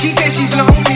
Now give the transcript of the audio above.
She says she's lonely.